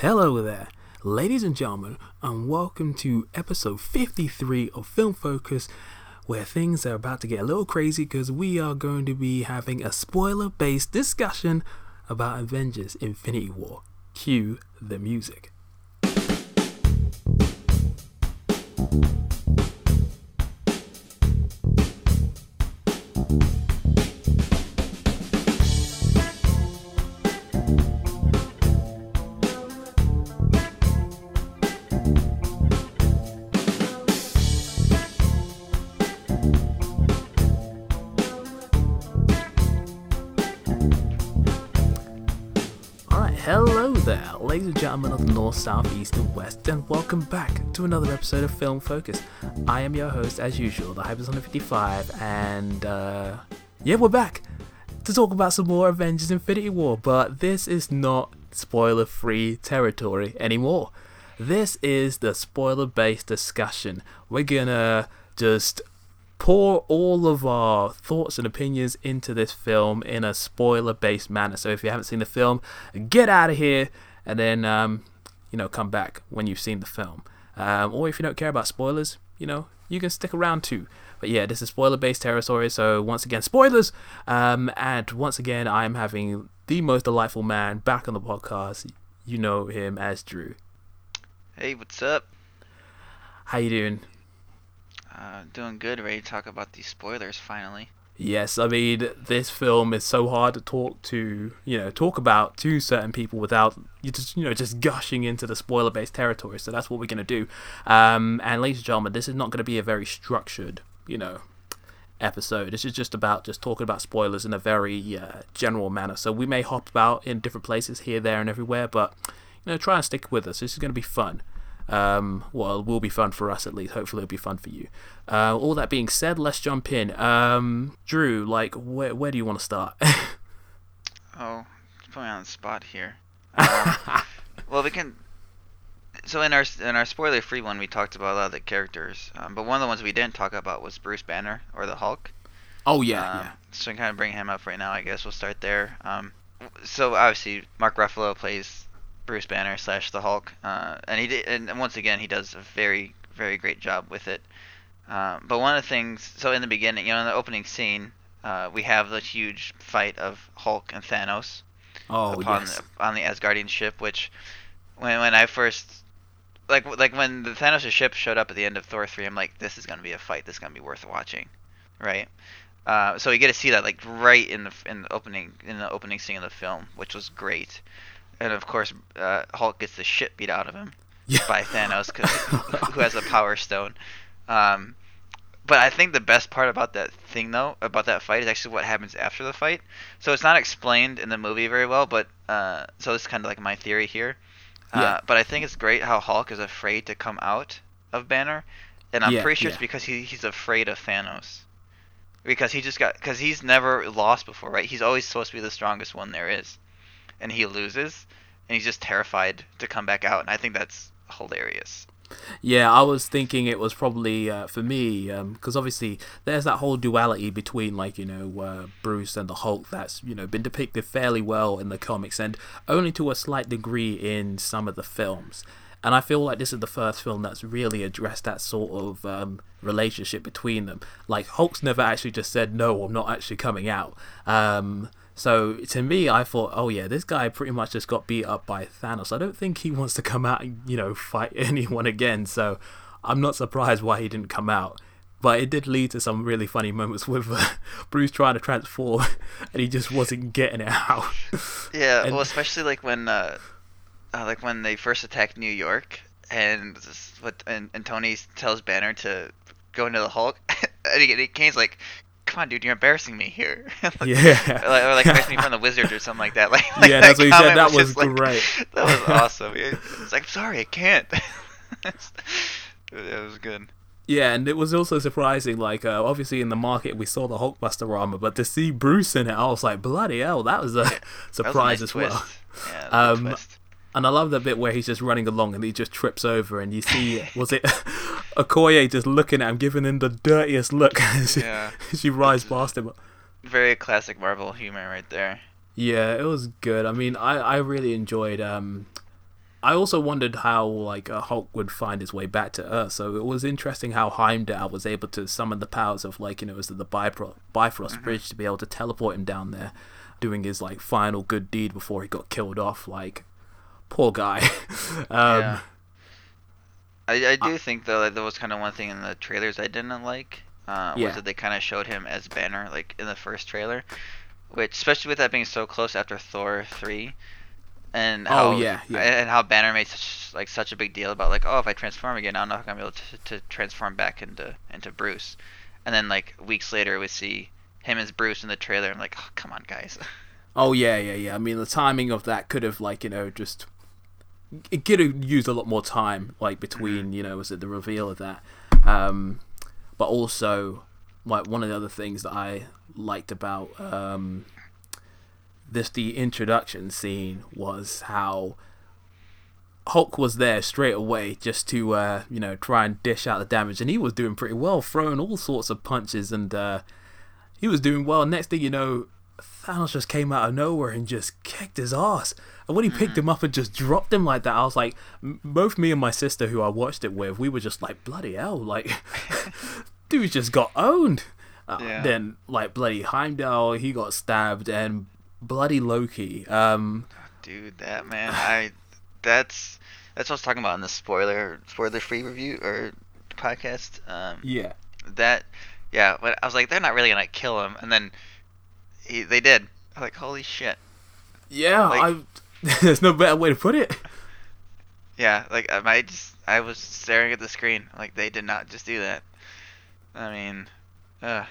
Hello there, ladies and gentlemen, and welcome to episode 53 of Film Focus, where things are about to get a little crazy because we are going to be having a spoiler based discussion about Avengers Infinity War. Cue the music. Gentlemen of the North, South, East, and West, and welcome back to another episode of Film Focus. I am your host, as usual, the Hypersonic 55, and uh, yeah, we're back to talk about some more Avengers Infinity War, but this is not spoiler free territory anymore. This is the spoiler based discussion. We're gonna just pour all of our thoughts and opinions into this film in a spoiler based manner. So if you haven't seen the film, get out of here and then, um, you know, come back when you've seen the film. Um, or if you don't care about spoilers, you know, you can stick around too. But yeah, this is spoiler based territory. So once again, spoilers. Um, and once again, I'm having the most delightful man back on the podcast. You know him as Drew. Hey, what's up? How you doing? Uh, doing good. Ready to talk about these spoilers finally. Yes, I mean this film is so hard to talk to, you know, talk about to certain people without you just, you know, just gushing into the spoiler-based territory. So that's what we're gonna do. Um, and ladies and gentlemen, this is not gonna be a very structured, you know, episode. This is just about just talking about spoilers in a very uh, general manner. So we may hop about in different places here, there, and everywhere, but you know, try and stick with us. This is gonna be fun. Um, well, it will be fun for us at least. Hopefully, it'll be fun for you. Uh, all that being said, let's jump in. Um, Drew, like, where where do you want to start? Oh, put me on the spot here. Um, well, we can. So in our in our spoiler-free one, we talked about a lot of the characters, um, but one of the ones we didn't talk about was Bruce Banner or the Hulk. oh yeah, Um, yeah, So we kind of bring him up right now. I guess we'll start there. Um, so obviously Mark Ruffalo plays Bruce Banner slash the Hulk, uh, and he did, and once again he does a very very great job with it. Um, but one of the things, so in the beginning, you know, in the opening scene, uh, we have the huge fight of Hulk and Thanos Oh upon yes, the, on the Asgardian ship, which when when I first like like when the Thanos ship showed up at the end of Thor three, I'm like, this is gonna be a fight. This is gonna be worth watching, right? Uh, so you get to see that like right in the in the opening in the opening scene of the film, which was great. And of course, uh, Hulk gets the shit beat out of him yeah. by Thanos, 'cause who has a Power Stone. Um, but I think the best part about that thing, though, about that fight, is actually what happens after the fight. So it's not explained in the movie very well, but uh, so this is kind of like my theory here. Uh, Yeah. But I think it's great how Hulk is afraid to come out of Banner, and I'm Yeah, pretty sure yeah. it's because he, he's afraid of Thanos. Because he just got because he's never lost before, right? He's always supposed to be the strongest one there is, and he loses, and he's just terrified to come back out. And I think that's hilarious. Yeah, I was thinking it was probably uh, for me because obviously there's that whole duality between like you know uh, Bruce and the Hulk that's you know been depicted fairly well in the comics and only to a slight degree in some of the films. And I feel like this is the first film that's really addressed that sort of um, relationship between them. Like Hulk's never actually just said no, I'm not actually coming out. Um, so to me, I thought, oh yeah, this guy pretty much just got beat up by Thanos. I don't think he wants to come out and you know fight anyone again. So I'm not surprised why he didn't come out. But it did lead to some really funny moments with uh, Bruce trying to transform, and he just wasn't getting it out. Yeah, And- well, especially like when, uh, uh, like when they first attacked New York, and what, and, and Tony tells Banner to go into the Hulk, and, he, and Kane's like, "Come on, dude, you're embarrassing me here." like, Yeah. or like, or like me from the Wizard or something like that. Like, like Yeah, that's what he said. That was like- great. That was awesome. It's like, sorry, I can't. it was good. Yeah, and it was also surprising. Like, uh, obviously in the market we saw the Hulkbuster armor, but to see Bruce in it, I was like, bloody hell, that was a That was a surprise nice as twist. well. Yeah, that was Um. And I love the bit where he's just running along and he just trips over, and you see, was it Okoye just looking at him, giving him the dirtiest look as she, Yeah. she rides past him. Very classic Marvel humor right there. Yeah, it was good. I mean, I, I really enjoyed. Um, I also wondered how like uh, Hulk would find his way back to Earth. So it was interesting how Heimdall was able to summon the powers of like you know was it the Bifrost, Bifrost Mm-hmm. Bridge to be able to teleport him down there, doing his like final good deed before he got killed off. Like poor guy. um, yeah. I, I do think though that there was kind of one thing in the trailers I didn't like. Uh, Yeah. Was that they kind of showed him as Banner like in the first trailer, which especially with that being so close after Thor three, and Oh, how yeah, yeah. and how Banner made such like such a big deal about like oh if I transform again I'm not gonna be able to, to transform back into into Bruce, and then like weeks later we see him as Bruce in the trailer. I'm like oh come on guys. Oh yeah, yeah, yeah. I mean, the timing of that could have like you know just it could have used a lot more time like between you know was it the reveal of that, um, but also like one of the other things that I liked about um, this the introduction scene was how Hulk was there straight away just to uh, you know try and dish out the damage, and he was doing pretty well, throwing all sorts of punches, and uh, he was doing well. Next thing you know, Thanos just came out of nowhere and just kicked his ass. And when he picked him up and just dropped him like that, I was like, m- both me and my sister, who I watched it with, we were just like, bloody hell, like, dude just got owned. Uh, Yeah. Then like bloody Heimdall, he got stabbed, and bloody Loki. Um, Dude, that man, I that's that's what I was talking about in the spoiler spoiler free review or podcast. Um, yeah, that yeah, but I was like, they're not really gonna kill him, and then he, they did. I was like, holy shit. yeah. Like- I there's no better way to put it. Yeah, like um, I just I was staring at the screen, like they did not just do that. I mean, uh,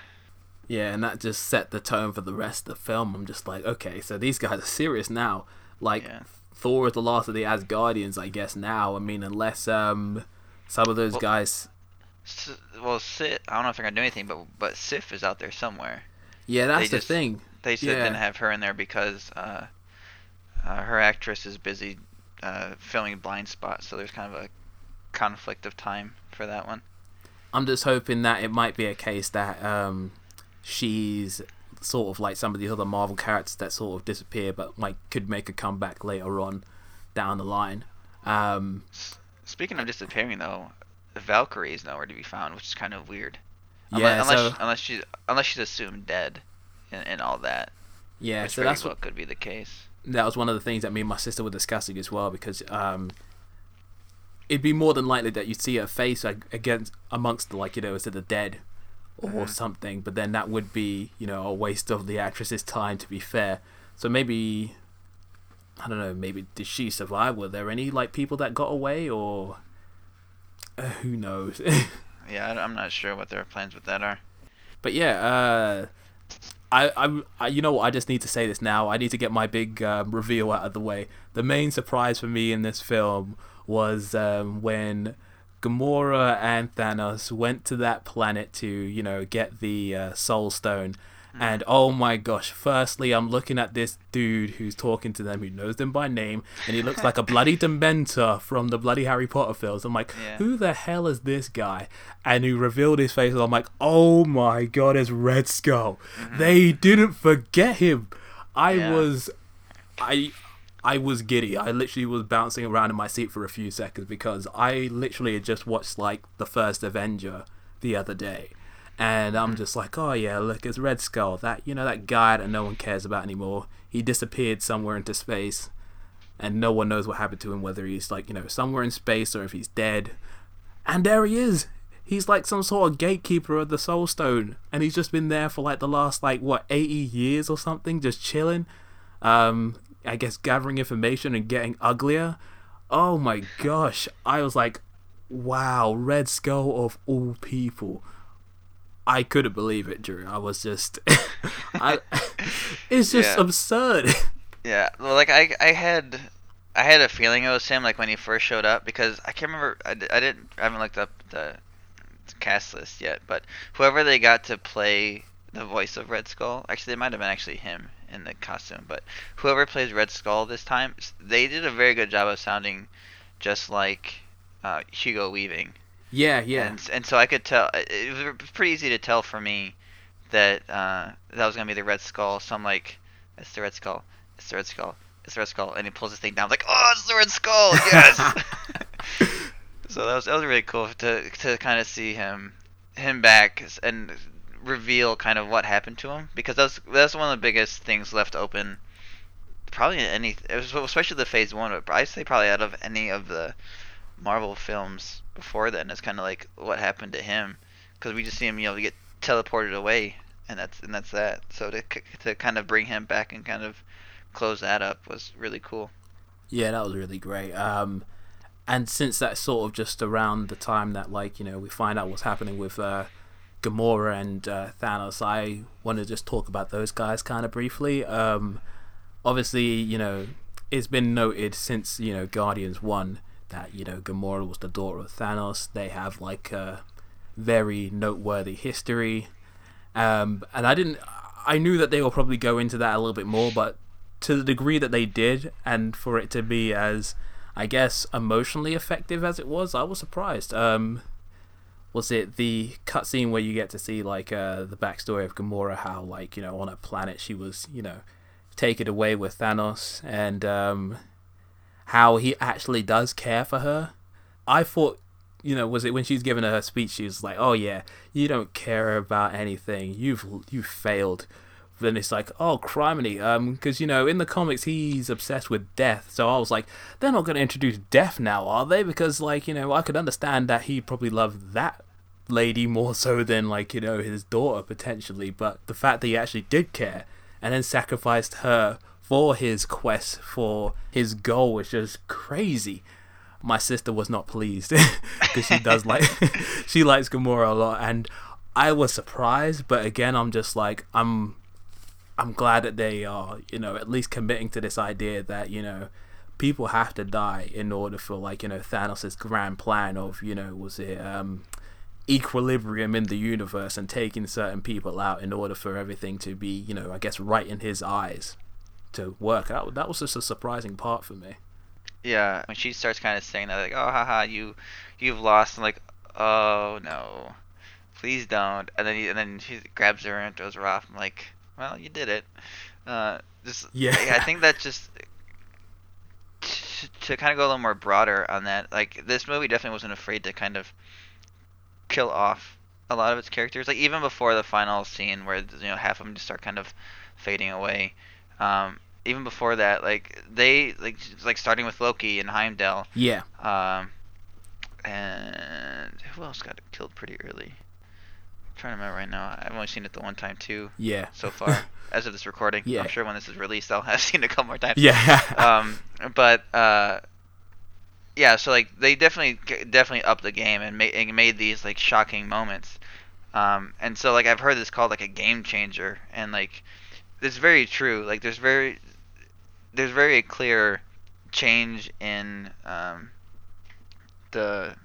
Yeah, and that just set the tone for the rest of the film. I'm just like, okay, so these guys are serious now. Like Yeah. Thor is the last of the Asgardians, I guess. Now, I mean, unless um some of those Well- guys, S- well, Sif, I don't know if they're gonna do anything, but but Sif is out there somewhere. yeah, that's they the just- thing. They said Yeah. didn't have her in there because uh, uh, her actress is busy uh, filming Blindspot, so there's kind of a conflict of time for that one. I'm just hoping that it might be a case that um she's sort of like some of the other Marvel characters that sort of disappear, but like could make a comeback later on down the line. Um, Speaking of disappearing, though, Valkyrie is nowhere to be found, which is kind of weird. yeah, unless unless, so unless she's unless she's assumed dead, and, and all that, yeah, so that's what could be the case. That was one of the things that me and my sister were discussing as well because um it'd be more than likely that you'd see her face like, against amongst the like you know is it the dead or Mhm. something but then that would be you know a waste of the actress's time to be fair so maybe i don't know maybe did she survive were there any like people that got away or uh, who knows Yeah, I'm not sure what their plans with that are. But yeah, uh, I, I, you know what? I just need to say this now. I need to get my big um, reveal out of the way. The main surprise for me in this film was um, when Gamora and Thanos went to that planet to, you know, get the uh, Soul Stone. Mm. And oh my gosh! Firstly, I'm looking at this dude who's talking to them, who knows them by name, and he looks like a bloody Dementor from the bloody Harry Potter films. I'm like, Yeah. who the hell is this guy? And he revealed his face, and I'm like, oh my god, it's Red Skull. Mm-hmm. They didn't forget him. I Yeah. was, I, I was giddy. I literally was bouncing around in my seat for a few seconds because I literally had just watched like the first Avenger the other day. And I'm just like, oh yeah, look, it's Red Skull. That you know that guy that no one cares about anymore. He disappeared somewhere into space, and no one knows what happened to him. Whether he's like you know somewhere in space or if he's dead. And there he is. He's like some sort of gatekeeper of the Soul Stone, and he's just been there for like the last like what 80 years or something, just chilling. Um, I guess gathering information and getting uglier. Oh my gosh, I was like, wow, Red Skull of all people. I couldn't believe it, Drew. I was just, I, it's just Yeah. absurd. Yeah, well, like I, I had, I had a feeling it was him, like when he first showed up, because I can't remember. I, I didn't, I haven't looked up the cast list yet, but whoever they got to play the voice of Red Skull, actually, it might have been actually him in the costume, but whoever plays Red Skull this time, they did a very good job of sounding just like uh, Hugo Weaving. Yeah, yeah, And and so I could tell it was pretty easy to tell for me that uh, that was gonna be the Red Skull. So I'm like, it's the Red Skull. It's the Red Skull. it's the Red Skull, and he pulls this thing down, I'm like, oh, it's the Red Skull, yes. so that was that was really cool to to kind of see him him back and reveal kind of what happened to him because that's that's one of the biggest things left open. Probably any, especially the Phase One, but I say probably out of any of the Marvel films before then, it's kind of like what happened to him because we just see him, you know, get teleported away, and that's and that's that. So to to kind of bring him back and kind of close that up was really cool. Yeah, that was really great. Um, and since that's sort of just around the time that like you know we find out what's happening with uh, Gamora and uh, Thanos, I want to just talk about those guys kind of briefly. Um, obviously, you know, it's been noted since you know Guardians One that you know Gamora was the daughter of Thanos. They have like a very noteworthy history, um, and I didn't. I knew that they will probably go into that a little bit more, but to the degree that they did, and for it to be as I guess emotionally effective as it was, I was surprised. Um, was it the cutscene where you get to see like uh, the backstory of Gamora, how like you know on a planet she was you know taken away with Thanos, and um, how he actually does care for her. I thought, you know, was it when she's giving her speech, she was like, "Oh yeah, you don't care about anything. You've you failed." then it's like, oh, criminy, um, because you know in the comics he's obsessed with death. So I was like, they're not going to introduce death now, are they? Because like you know I could understand that he probably loved that lady more so than like you know his daughter potentially, but the fact that he actually did care and then sacrificed her for his quest for his goal was just crazy. My sister was not pleased because she does like she likes Gamora a lot, and I was surprised. But again, I'm just like I'm I'm glad that they are, you know, at least committing to this idea that, you know, people have to die in order for like, you know, Thanos' grand plan of, you know, was it um equilibrium in the universe and taking certain people out in order for everything to be, you know, I guess right in his eyes to work. That that was just a surprising part for me. Yeah, when she starts kind of saying that, like, "Oh, haha, you, you've lost," and like, "Oh no, please don't," and then he, and then she grabs her and throws her off. I'm like, well, you did it. Uh, just yeah. I think that just to, to kind of go a little more broader on that. Like this movie definitely wasn't afraid to kind of kill off a lot of its characters. Like even before the final scene where you know half of them just start kind of fading away. Um, even before that, like they like like starting with Loki and Heimdall. Yeah. Um, and who else got killed pretty early? I'm trying to remember right now. I've only seen it the one time too. Yeah. So far, as of this recording. Yeah. I'm sure when this is released, I'll have seen it a couple more times. Yeah. um, but uh, yeah. So like they definitely definitely upped the game and made and made these like shocking moments. Um, and so like I've heard this called like a game changer, and like it's very true. Like there's very there's very clear change in um, the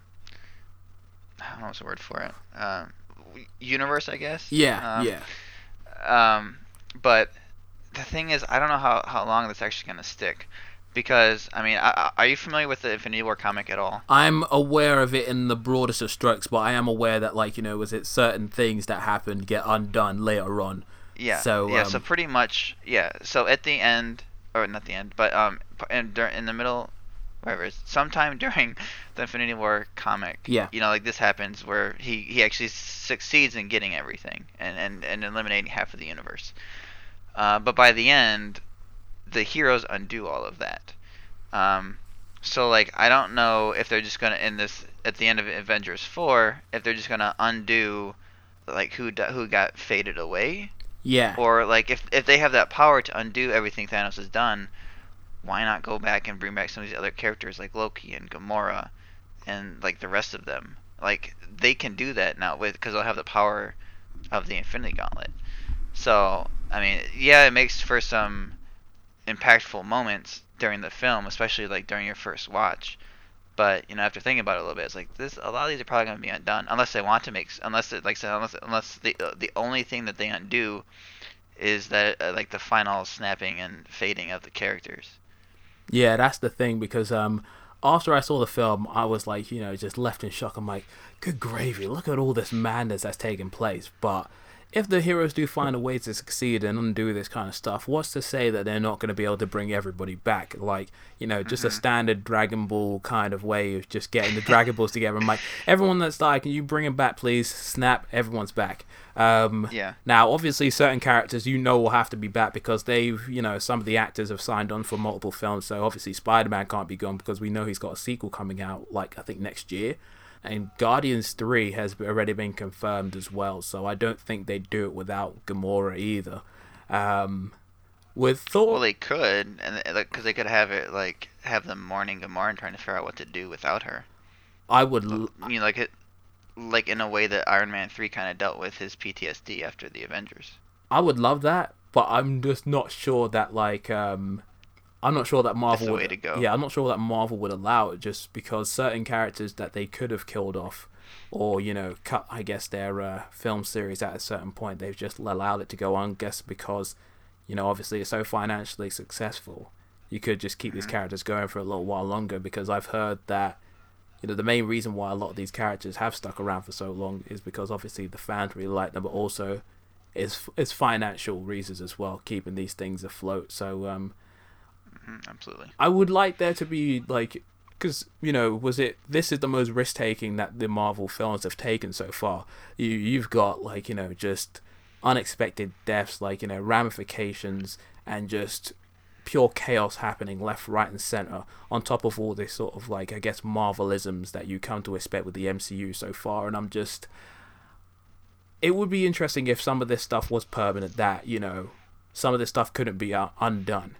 I don't know what's the word for it. Um, universe, I guess. Yeah, um, yeah. Um, but the thing is, I don't know how, how long this actually gonna stick, because I mean, I, are you familiar with the Infinity War comic at all? I'm aware of it in the broadest of strokes, but I am aware that like you know, was it certain things that happened get undone later on. Yeah. So yeah. um, so pretty much, yeah. So at the end, or not the end, but um, in, in the middle whatever it's sometime during the Infinity War comic. Yeah. You know, like this happens where he, he actually succeeds in getting everything and, and, and eliminating half of the universe. Uh, but by the end, the heroes undo all of that. Um, so like I don't know if they're just gonna end this at the end of Avengers four if they're just gonna undo like who who got faded away. Yeah. Or like if if they have that power to undo everything Thanos has done, why not go back and bring back some of these other characters like Loki and Gamora and like the rest of them? Like they can do that now with because they'll have the power of the Infinity Gauntlet. So I mean, yeah, it makes for some impactful moments during the film, especially like during your first watch. But you know, after thinking about it a little bit, it's like this. A lot of these are probably going to be undone unless they want to make, unless it, like I said, unless unless the uh, the only thing that they undo is that uh, like the final snapping and fading of the characters. Yeah, that's the thing because um, after I saw the film, I was like, you know, just left in shock. I'm like, good gravy, look at all this madness that's taking place. But if the heroes do find a way to succeed and undo this kind of stuff, what's to say that they're not going to be able to bring everybody back? Like, you know, just Mm-hmm. a standard Dragon Ball kind of way of just getting the Dragon Balls together. I'm like, everyone that's died, can you bring them back, please? Snap, everyone's back. Um, Yeah. Now, obviously, certain characters you know will have to be back because they've, you know, some of the actors have signed on for multiple films. So obviously, Spider Man can't be gone because we know he's got a sequel coming out, like I think next year. And Guardians 3 has already been confirmed as well, so I don't think they'd do it without Gamora either. Um, with Thor, Well, they could, and because they could have it like have them mourning Gamora and trying to figure out what to do without her. I would. l- You know, like it, like in a way that Iron Man three kind of dealt with his PTSD after the Avengers. I would love that, but I'm just not sure that like um I'm not sure that Marvel the would way to go. Yeah, I'm not sure that Marvel would allow it just because certain characters that they could have killed off or you know cut I guess their uh, film series at a certain point they've just allowed it to go on guess because you know obviously it's so financially successful you could just keep these Mm-hmm. characters going for a little while longer because I've heard that you know the main reason why a lot of these characters have stuck around for so long is because obviously the fans really like them but also it's it's financial reasons as well keeping these things afloat so um Mhm, absolutely. I would like there to be like, because you know, was it? This is the most risk taking that the Marvel films have taken so far. You you've got like you know just unexpected deaths, like you know ramifications, and just pure chaos happening left, right, and center. On top of all this sort of like I guess Marvelisms that you come to expect with the MCU so far, and I'm just. It would be interesting if some of this stuff was permanent. That you know, some of this stuff couldn't be uh, undone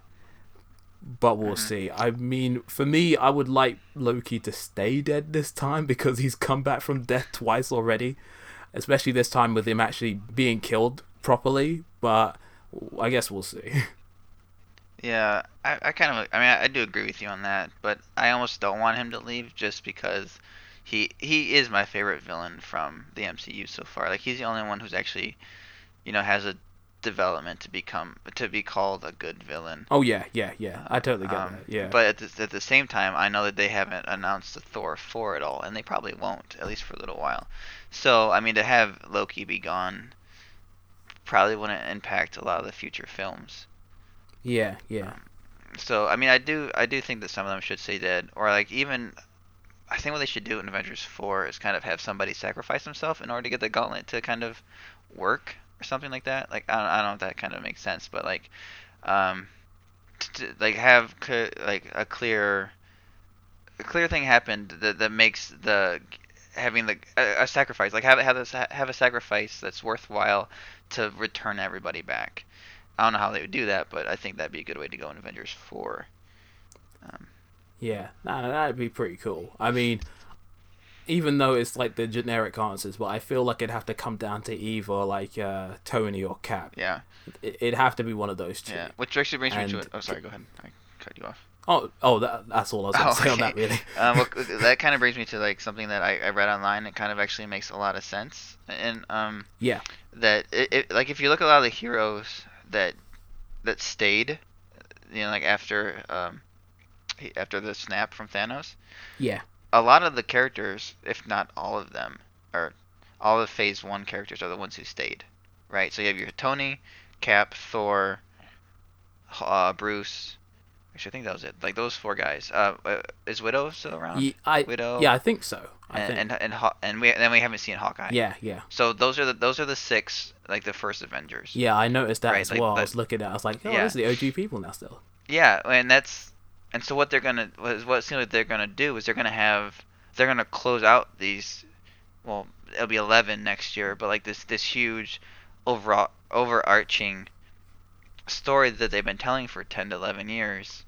but we'll mm-hmm. see. I mean, for me, I would like Loki to stay dead this time because he's come back from death twice already, especially this time with him actually being killed properly. But I guess we'll see. Yeah, I, I kind of, I mean, I, I do agree with you on that, but I almost don't want him to leave just because he he is my favorite villain from the MCU so far. Like he's the only one who's actually, you know, has a development to become to be called a good villain. Oh yeah, yeah, yeah. I totally get Um, that. Yeah. But at the, at the same time, I know that they haven't announced the Thor 4 at all, and they probably won't, at least for a little while. So, I mean, to have Loki be gone probably wouldn't impact a lot of the future films. yeah, yeah. So, I mean, I do I do think that some of them should stay dead, or like even. I think what they should do in Avengers 4 is kind of have somebody sacrifice himself in order to get the gauntlet to kind of work or something like that. Like I don't, I don't know if that kind of makes sense, but like, um, to, to, like have cl- like a clear, a clear thing happened that that makes the having the a, a sacrifice like have have this have a sacrifice that's worthwhile to return everybody back. I don't know how they would do that, but I think that'd be a good way to go in Avengers 4. Um, Yeah, that'd be pretty cool. I mean, even though it's like the generic answers, but I feel like it'd have to come down to either like uh, Tony or Cap. yeah, It- It'd have to be one of those two. yeah. Which actually brings me to it. Oh, sorry. Go ahead. I cut you off. Oh, oh, that, that's all I was going to Oh, say on that. Really. um, well, that kind of brings me to like something that I, I read online. It kind of actually makes a lot of sense, and um, Yeah. that it, it like if you look at a lot of the heroes that that stayed, you know, like after um, after the snap from Thanos, Yeah. A lot of the characters, if not all of them, or all of Phase One characters, are the ones who stayed, right? So you have your Tony, Cap, Thor, uh, Bruce. Actually, I think that was it. Like those four guys. Uh, uh, is Widow still around? Ye- I, Widow. yeah, I think so. I and think. and and, and we then we haven't seen Hawkeye. yeah, yeah. So those are the those are the six like the first Avengers. Yeah, I noticed that Right, as like, well. I was looking at it, I was like, oh, Yeah. those are the OG people now still. Yeah, and that's and so what they're gonna what seems like they're gonna do is they're gonna have they're gonna close out these well it'll be 11 next year but like this this huge overall overarching story that they've been telling for 10 to 11 years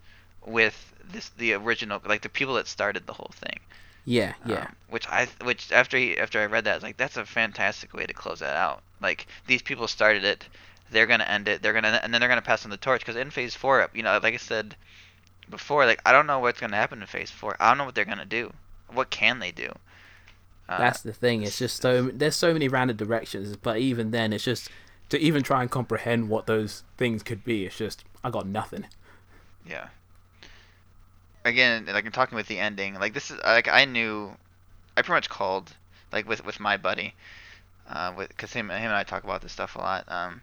with this the original like the people that started the whole thing Yeah, yeah. um, which I which after he, after I read that I was like that's a fantastic way to close that out like these people started it they're gonna end it they're gonna and then they're gonna pass on the torch because in phase four you know like I said before like I don't know what's gonna happen in phase four I don't know what they're gonna do what can they do uh, That's the thing. It's just so there's so many random directions, but even then, it's just to even try and comprehend what those things could be. It's just I got nothing. yeah again like I'm talking with the ending like this is like I knew I pretty much called like with with my buddy uh, with because him, him and I talk about this stuff a lot. Um,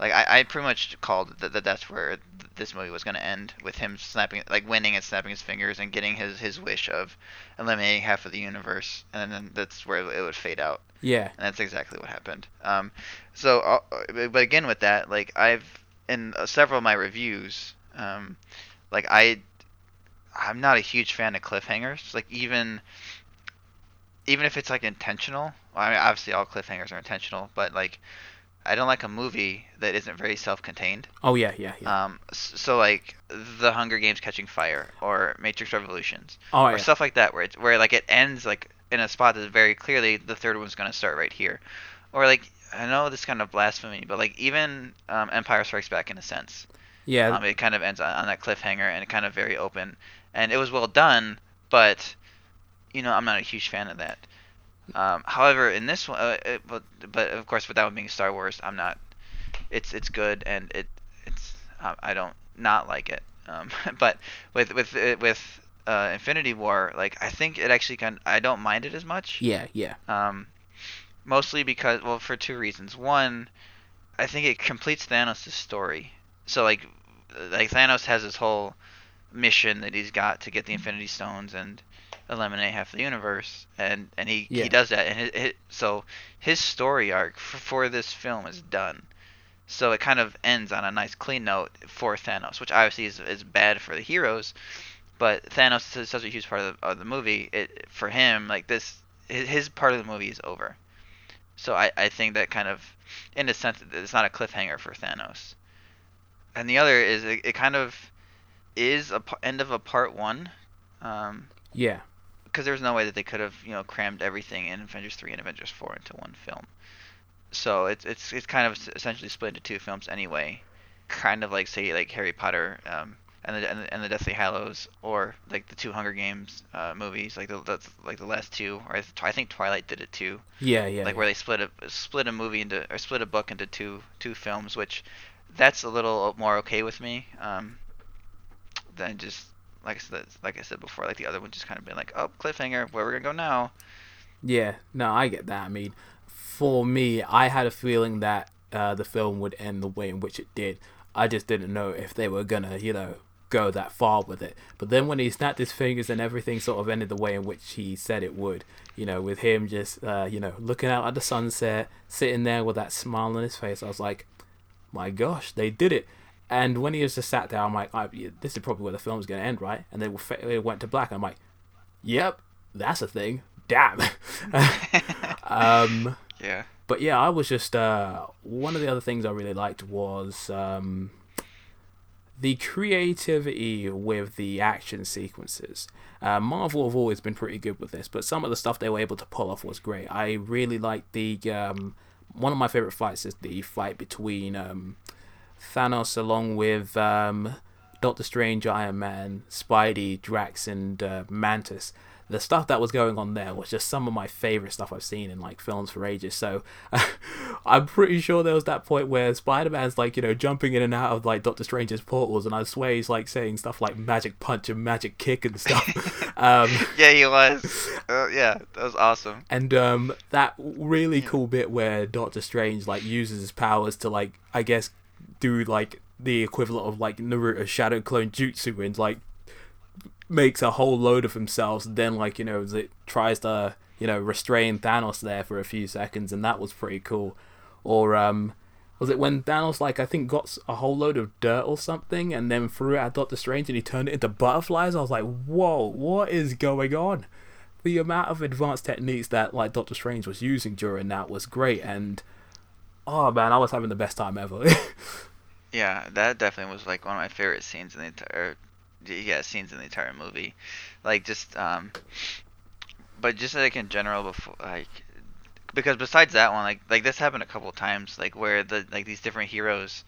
like I, I pretty much called that, that that's where this movie was going to end with him snapping, like winning and snapping his fingers and getting his his wish of eliminating half of the universe, and then that's where it would fade out. Yeah. And that's exactly what happened. Um, so, uh, but again with that, like I've in uh, several of my reviews, um, like I, I'm not a huge fan of cliffhangers. Like even, even if it's like intentional. I mean, obviously all cliffhangers are intentional, but like, I don't like a movie that isn't very self-contained. Oh yeah, yeah, yeah. Um, so like The Hunger Games Catching Fire or Matrix Revolutions oh or yeah. stuff like that, where it's where like it ends like in a spot that's very clearly the third one's gonna start right here, or like I know this kind of blasphemy, but like even um, Empire Strikes Back in a sense, yeah. um, it kind of ends on, on that cliffhanger and kind of very open, and it was well done, but you know I'm not a huge fan of that. Um, however, in this one, uh, it, but but of course without being Star Wars, I'm not. It's it's good and it it's uh, I don't not like it. Um, but with with uh, with uh, Infinity War, like I think it actually kind I don't mind it as much. yeah, yeah. Um, mostly because well for two reasons. One, I think it completes Thanos' story. So like like Thanos has his whole mission that he's got to get the Infinity Stones and eliminate half the universe, and and he Yeah. he does that, and it, it, so his story arc for, for this film is done. So it kind of ends on a nice clean note for Thanos, which obviously is, is bad for the heroes, but Thanos is such a huge part of the, of the movie. It for him like this, his, his part of the movie is over. So I, I think that kind of, in a sense, it's not a cliffhanger for Thanos. And the other is it, it kind of is a p- end of a part one, um, Yeah. Because there's no way that they could have you know crammed everything in Avengers three and Avengers four into one film. So it's it's it's kind of essentially split into two films anyway, kind of like say like Harry Potter um, and the and the, and the Deathly Hallows or like the two Hunger Games uh, movies like the that's like the last two or I think Twilight did it too Yeah, yeah. like yeah. where they split a split a movie into or split a book into two two films, which that's a little more okay with me um, than just like I said like I said before, like the other one just kind of been like oh cliffhanger, where we're gonna go now? Yeah, no, I get that. I mean, for me, I had a feeling that uh, the film would end the way in which it did. I just didn't know if they were gonna, you know, go that far with it. But then when he snapped his fingers and everything sort of ended the way in which he said it would, you know, with him just, uh, you know, looking out at the sunset, sitting there with that smile on his face, I was like, my gosh, they did it. And when he was just sat there, I'm like, I, this is probably where the film's gonna end, right? And then it went to black. I'm like, yep, that's a thing. Damn. um, Yeah. but yeah, I was just uh, one of the other things I really liked was um, the creativity with the action sequences. Uh, Marvel have always been pretty good with this, but some of the stuff they were able to pull off was great. I really liked the um, one of my favorite fights is the fight between um, Thanos along with um, Doctor Strange, Iron Man, Spidey, Drax, and uh, Mantis. The stuff that was going on there was just some of my favorite stuff I've seen in like films for ages. So I'm pretty sure there was that point where Spider-Man's like you know jumping in and out of like Doctor Strange's portals, and I swear he's like saying stuff like magic punch and magic kick and stuff. um, Yeah, he was. Uh, yeah, that was awesome. and um, that really cool bit where Doctor Strange like uses his powers to like I guess do like the equivalent of like Naruto's Shadow Clone Jutsu and like makes a whole load of himself. Then like you know it tries to you know restrain Thanos there for a few seconds, and that was pretty cool. Or um, was it when Thanos like I think got a whole load of dirt or something, and then threw it at Doctor Strange, and he turned it into butterflies? I was like, whoa, what is going on? the amount of advanced techniques that like Doctor Strange was using during that was great and oh man, I was having the best time ever. Yeah, that definitely was like one of my favorite scenes in the entire yeah, scenes in the entire movie. Like just um but just like in general before like because besides that one like like this happened a couple of times like where the like these different heroes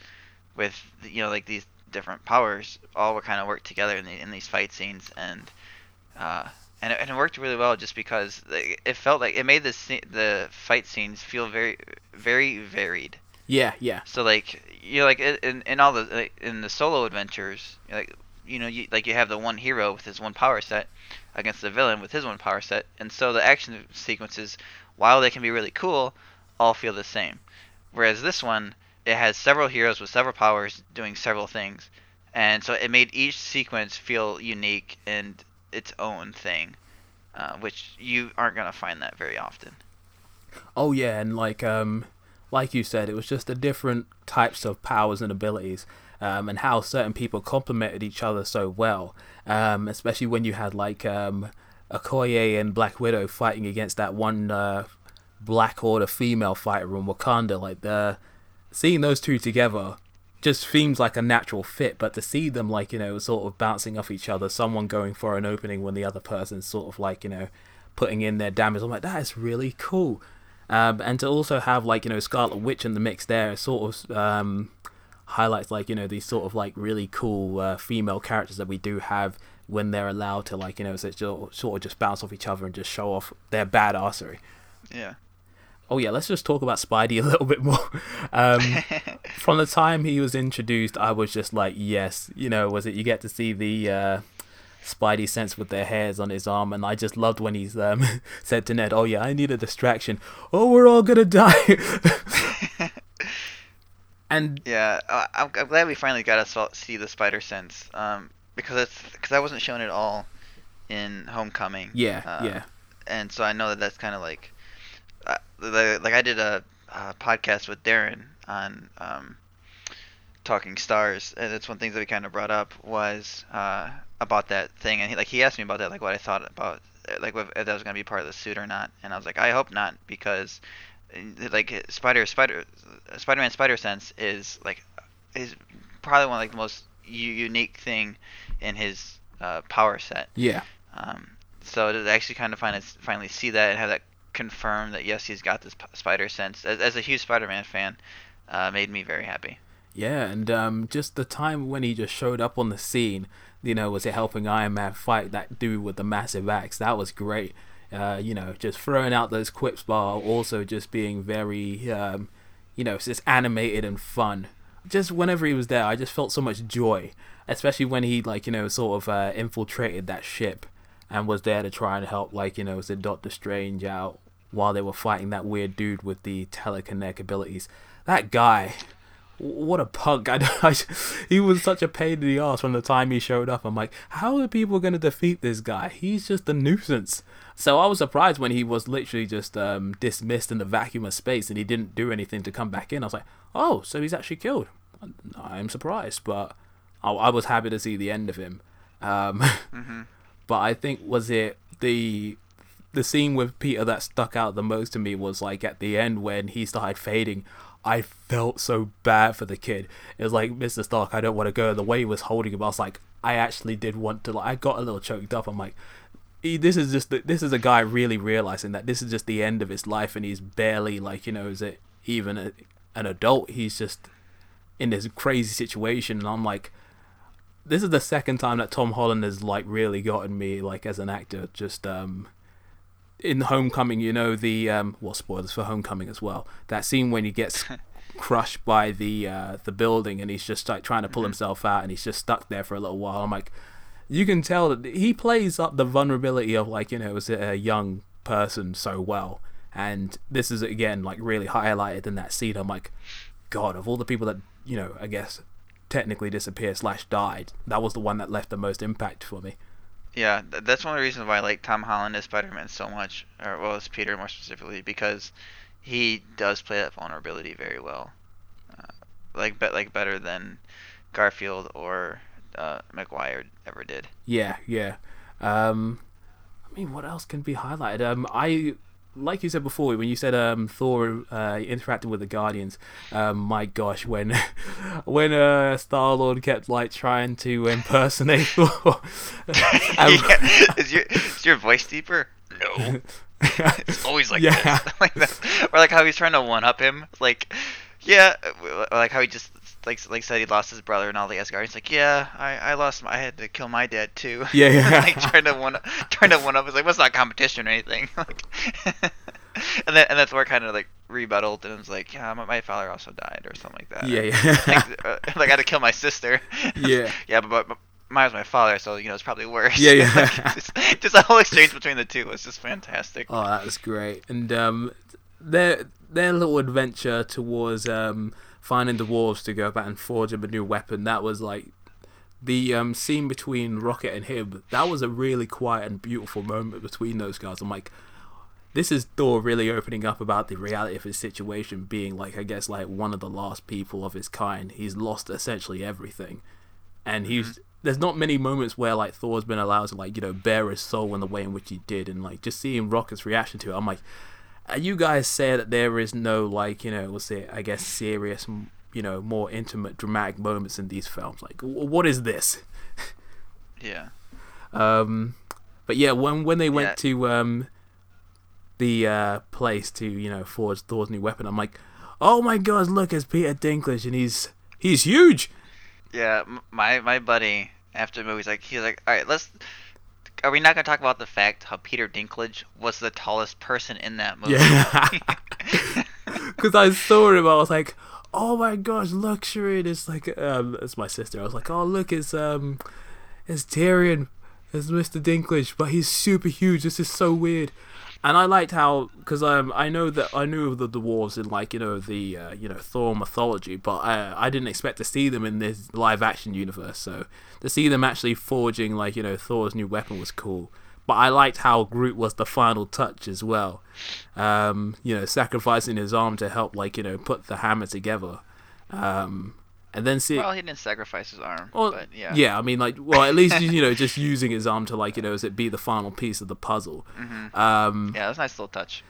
with you know like these different powers all were kind of worked together in the, in these fight scenes and uh and it, and it worked really well just because like, it felt like it made the the fight scenes feel very very varied yeah, yeah. so like you know, like in in all the like, in the solo adventures, like you know, you like you have the one hero with his one power set against the villain with his one power set, and so the action sequences, while they can be really cool, all feel the same. Whereas this one, it has several heroes with several powers doing several things, and so it made each sequence feel unique and its own thing, uh, which you aren't gonna find that very often. Oh yeah, and like um, like you said, it was just the different types of powers and abilities, um, and how certain people complemented each other so well. Um, especially when you had like um, Okoye and Black Widow fighting against that one uh, Black Order female fighter in Wakanda. Like the seeing those two together just seems like a natural fit, but to see them like you know sort of bouncing off each other, someone going for an opening when the other person's sort of like you know putting in their damage, I'm like that is really cool. Um, and to also have like you know Scarlet Witch in the mix there sort of um, highlights like you know these sort of like really cool uh, female characters that we do have when they're allowed to like you know sort of just bounce off each other and just show off their badassery. Yeah. Oh yeah, let's just talk about Spidey a little bit more. Um, from the time he was introduced, I was just like, yes, you know, was it you get to see the uh, Spidey sense with their hairs on his arm, and I just loved when he's um, said to Ned, "Oh yeah, I need a distraction. Oh, we're all gonna die." and yeah, I'm, I'm glad we finally got to see the Spider sense, um, because it's because I wasn't shown at all in Homecoming. Yeah, uh, yeah. And so I know that that's kind of like, uh, the, like I did a, a, podcast with Darren on um, talking stars, and that's one thing that we kind of brought up was uh, about that thing, and he like he asked me about that, like what I thought about, like if that was gonna be part of the suit or not, and I was like, I hope not, because like Spider Spider Spider-Man Spider Sense is like is probably one of like the most u- unique thing in his uh, power set. Yeah. Um, so to actually kind of finally finally see that and have that confirmed that yes he's got this p- spider sense as, as a huge Spider-Man fan uh, made me very happy. Yeah, and um, just the time when he just showed up on the scene, you know, was it helping Iron Man fight that dude with the massive axe? That was great. Uh, you know, just throwing out those quips while also just being very, um, you know, just animated and fun. Just whenever he was there, I just felt so much joy, especially when he like you know sort of uh, infiltrated that ship and was there to try and help like you know it Doctor Strange out while they were fighting that weird dude with the telekinetic abilities. That guy, what a punk! I, I, he was such a pain in the ass from the time he showed up. I'm like, how are people going to defeat this guy? He's just a nuisance. So I was surprised when he was literally just um, dismissed in the vacuum of space and he didn't do anything to come back in. I was like, oh, so he's actually killed. I'm surprised, but I, I was happy to see the end of him. Um, mm-hmm. But I think was it the the scene with Peter that stuck out the most to me was like at the end when he started fading. I felt so bad for the kid. It was like, Mr. Stark, I don't want to go. The way he was holding him, I was like, I actually did want to. Like, I got a little choked up. I'm like, this is just the, this is a guy really realizing that this is just the end of his life, and he's barely like you know, is it even a, an adult? He's just in this crazy situation, and I'm like, this is the second time that Tom Holland has like really gotten me like as an actor. Just um, in Homecoming, you know the um, well, spoilers for Homecoming as well. That scene when he gets crushed by the uh, the building and he's just like trying to pull mm-hmm. himself out and he's just stuck there for a little while. I'm like, you can tell that he plays up the vulnerability of like you know as a young person so well. And this is again like really highlighted in that scene. I'm like, God, of all the people that you know, I guess technically disappeared slash died, that was the one that left the most impact for me. Yeah, that's one of the reasons why I like Tom Holland as Spider-Man so much, or well, as Peter more specifically, because he does play that vulnerability very well, uh, like bet like better than Garfield or uh, Maguire ever did. Yeah, yeah. Um, I mean, what else can be highlighted? Um, I like you said before, when you said um, Thor uh, interacting with the Guardians, um, my gosh, when when uh, Star Lord kept like trying to impersonate Thor, um, yeah. is your is your voice deeper? No, it's always like yeah. this, like that. or like how he's trying to one up him, like yeah, like how he just like like said he lost his brother and all the Asgardians. Like, yeah, I, I lost my, I had to kill my dad too. Yeah, yeah. like trying to one trying to one up. It's like, what's well, not competition or anything. like, and then and that's where kind of like rebutted and was like, yeah, my, my, father also died or something like that. Yeah, yeah. like, uh, like I had to kill my sister. Yeah. yeah, but, but mine was my father, so you know it's probably worse. Yeah, yeah. like, just, just the whole exchange between the two was just fantastic. Oh, that was great, and um, there their little adventure towards um, finding the wolves to go back and forge him a new weapon. That was like the um, scene between Rocket and him. That was a really quiet and beautiful moment between those guys. I'm like, this is Thor really opening up about the reality of his situation, being like, I guess, like one of the last people of his kind. He's lost essentially everything, and he's. Mm-hmm. There's not many moments where like Thor's been allowed to like you know bare his soul in the way in which he did, and like just seeing Rocket's reaction to it, I'm like, you guys say that there is no like you know we'll say I guess serious you know more intimate dramatic moments in these films like what is this yeah um but yeah when when they went yeah. to um the uh, place to you know forge Thor's new weapon. I'm like, oh my god, look, it's Peter Dinklage, and he's he's huge. Yeah, my my buddy after the movie's like he's like, all right, let's. Are we not gonna talk about the fact how Peter Dinklage was the tallest person in that movie? Yeah. Because I saw him, I was like, oh my gosh, luxury. Shireen. It's like um, it's my sister. I was like, oh look, it's um, it's Tyrion, it's Mr. Dinklage, but he's super huge. This is so weird and I liked how because um, I know that I knew of the dwarves in like you know the uh, you know Thor mythology, but I I didn't expect to see them in this live action universe. So to see them actually forging like you know Thor's new weapon was cool. But I liked how Groot was the final touch as well. Um, you know, sacrificing his arm to help like you know put the hammer together. Um, and then see. Well, he didn't sacrifice his arm. Well, but yeah. Yeah, I mean, like, well, at least you know, just using his arm to like, you know, as it be the final piece of the puzzle. Mm-hmm. Um, yeah, that's a nice little touch.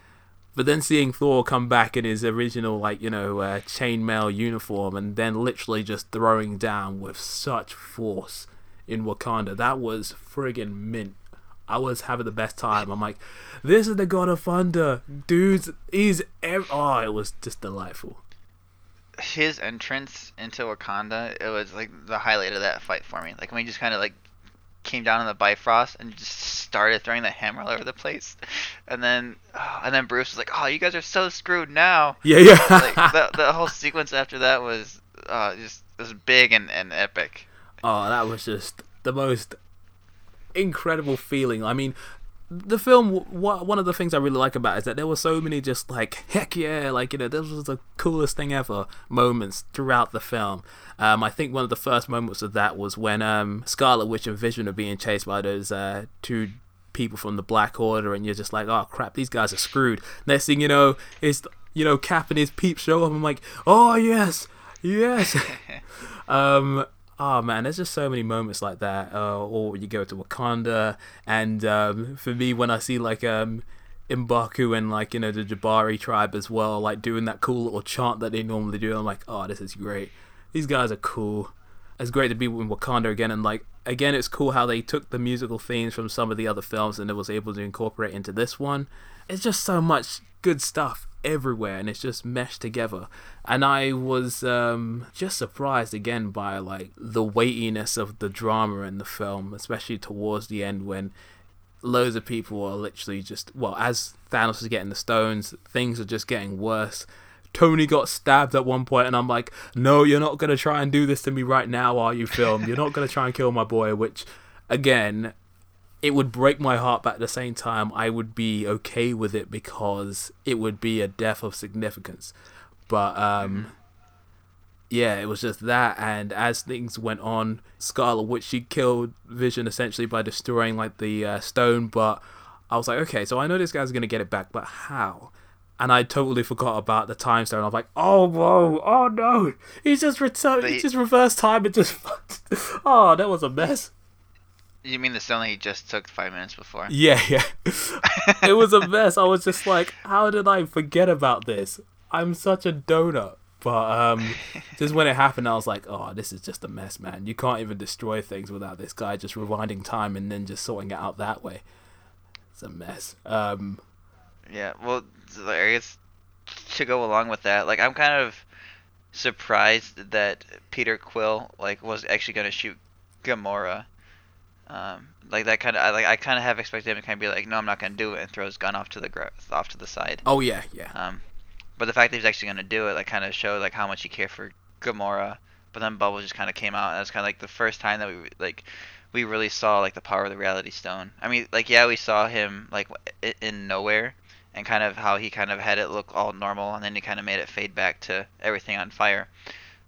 But then seeing Thor come back in his original, like, you know, uh, chainmail uniform, and then literally just throwing down with such force in Wakanda, that was friggin' mint. I was having the best time. I'm like, this is the God of Thunder, dudes. He's ev- oh, it was just delightful his entrance into Wakanda, it was like the highlight of that fight for me. Like when he just kind of like came down in the Bifrost and just started throwing the hammer all over the place, and then oh, and then Bruce was like, "Oh, you guys are so screwed now." Yeah, yeah. like, the, the whole sequence after that was uh, just was big and, and epic. Oh, that was just the most incredible feeling. I mean, the film one of the things i really like about it is that there were so many just like heck yeah like you know this was the coolest thing ever moments throughout the film. Um, i think one of the first moments of that was when um, scarlet witch and vision are being chased by those uh, two people from the black order and you're just like oh crap these guys are screwed. Next thing you know is you know cap and his peeps show up. I'm like oh yes yes. Um oh man, there's just so many moments like that. Uh, or you go to Wakanda, and um, for me, when I see like um, Mbaku and like you know the Jabari tribe as well, like doing that cool little chant that they normally do, I'm like, oh, this is great. These guys are cool. It's great to be in Wakanda again, and like again, it's cool how they took the musical themes from some of the other films and it was able to incorporate into this one. It's just so much good stuff everywhere and it's just meshed together and i was um, just surprised again by like the weightiness of the drama in the film especially towards the end when loads of people are literally just well as thanos is getting the stones things are just getting worse Tony got stabbed at one point, and I'm like, no, you're not gonna try and do this to me right now, are you, film? You're not gonna try and kill my boy. Which, again, it would break my heart, but at the same time, I would be okay with it because it would be a death of significance. But um, mm-hmm. yeah, it was just that, and as things went on, Scarlet Witch she killed Vision essentially by destroying like the uh, stone. But I was like, okay, so I know this guy's gonna get it back, but how? And I totally forgot about the time stone. I was like, oh whoa, oh no, he just returned, he just reversed time and just, oh, that was a mess. You mean the stone that he just took five minutes before? Yeah, yeah. it was a mess. I was just like, how did I forget about this? I'm such a donut. But um, just when it happened, I was like, oh, this is just a mess, man. You can't even destroy things without this guy just rewinding time and then just sorting it out that way. It's a mess. Um, yeah, well, I guess to go along with that, like, I'm kind of surprised that Peter Quill like was actually going to shoot Gamora um, like that kind of, I, like I kind of have expected him to kind of be like, no, I'm not gonna do it, and throw his gun off to the gr- off to the side. Oh yeah, yeah. Um, but the fact that he's actually gonna do it, like, kind of showed like how much he cared for Gamora. But then Bubbles just kind of came out, and it was kind of like the first time that we like we really saw like the power of the Reality Stone. I mean, like yeah, we saw him like in nowhere and kind of how he kind of had it look all normal, and then he kind of made it fade back to everything on fire.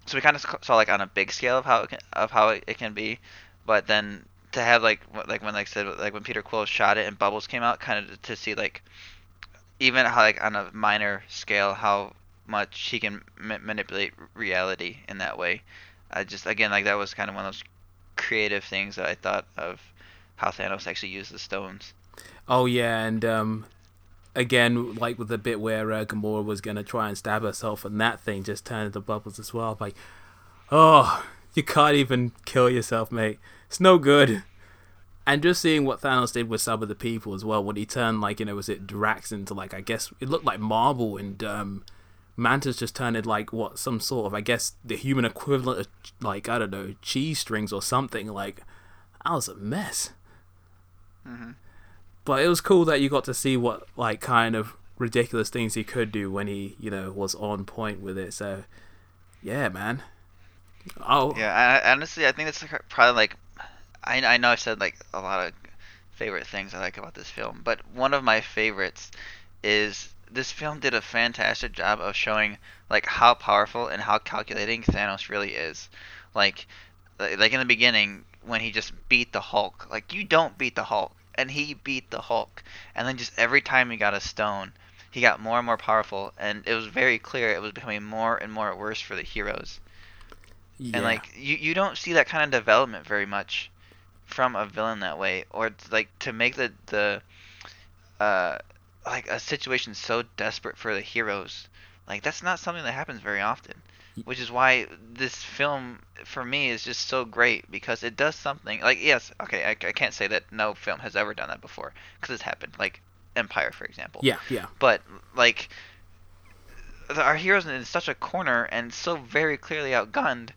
So we kind of saw like on a big scale of how it can, of how it, it can be, but then to have like like when like said like when Peter Quill shot it and bubbles came out, kind of to see like even how like on a minor scale how much he can ma- manipulate reality in that way. I just again like that was kind of one of those creative things that I thought of how Thanos actually used the stones. Oh yeah, and um, again, like with the bit where uh, Gamora was gonna try and stab herself, and that thing just turned into bubbles as well. Like, oh, you can't even kill yourself, mate. It's no good. And just seeing what Thanos did with some of the people as well, when he turned like you know, was it Drax into like I guess it looked like marble, and um, Mantis just turned it like what some sort of I guess the human equivalent of like I don't know cheese strings or something. Like that was a mess. Mm-hmm. But it was cool that you got to see what like kind of ridiculous things he could do when he you know was on point with it. So yeah, man. Oh Yeah, I, honestly, I think that's probably like I I know I've said like a lot of favorite things I like about this film, but one of my favorites is this film did a fantastic job of showing like how powerful and how calculating Thanos really is. Like like in the beginning when he just beat the Hulk, like you don't beat the Hulk and he beat the Hulk and then just every time he got a stone, he got more and more powerful and it was very clear it was becoming more and more worse for the heroes. Yeah. And like you, you don't see that kind of development very much from a villain that way, or like to make the the uh like a situation so desperate for the heroes, like that's not something that happens very often. Which is why this film for me is just so great because it does something like yes, okay, I, I can't say that no film has ever done that before because it's happened, like Empire for example yeah, yeah, but like our heroes in such a corner and so very clearly outgunned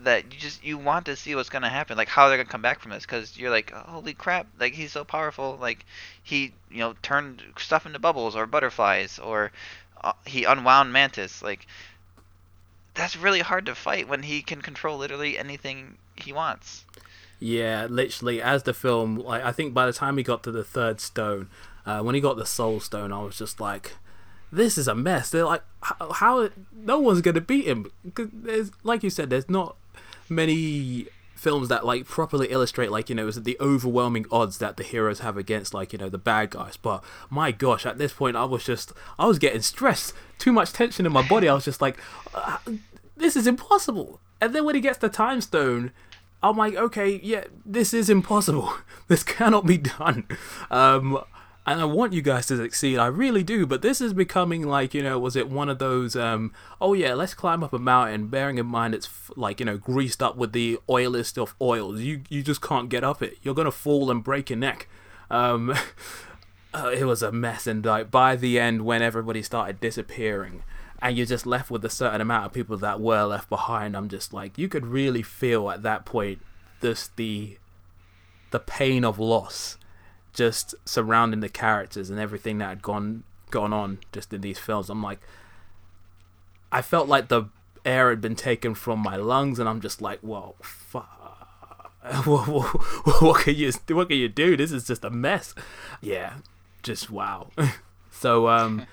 that you just you want to see what's gonna happen, like how they're gonna come back from this, because you're like, holy crap, like he's so powerful, like he you know turned stuff into bubbles or butterflies, or uh, he unwound Mantis, like that's really hard to fight when he can control literally anything he wants. yeah. Literally, as the film, like I think by the time he got to the third stone, uh, when he got the Soul Stone, I was just like, this is a mess. They're like, how, how no one's gonna beat him. Because there's like you said, there's not many films that like properly illustrate like you know is the overwhelming odds that the heroes have against like you know the bad guys. But my gosh at this point i was just i was getting stressed. Too much tension in my body. I was just like uh, this is impossible. And then when he gets the time stone i'm like okay yeah this is impossible. This cannot be done. Um and I want you guys to succeed. I really do. But this is becoming like, you know, was it one of those, um, oh yeah, let's climb up a mountain, bearing in mind it's f- like, you know, greased up with the oiliest of oils. You you just can't get up it. You're gonna fall and break your neck. Um, uh, it was a mess, and like by the end, when everybody started disappearing, and you're just left with a certain amount of people that were left behind, I'm just like, you could really feel at that point this the the pain of loss just surrounding the characters and everything that had gone gone on just in these films. I'm like, I felt like the air had been taken from my lungs, and I'm just like, whoa, fuck. what, what, can you what can you do? This is just a mess. Yeah, just wow. so um,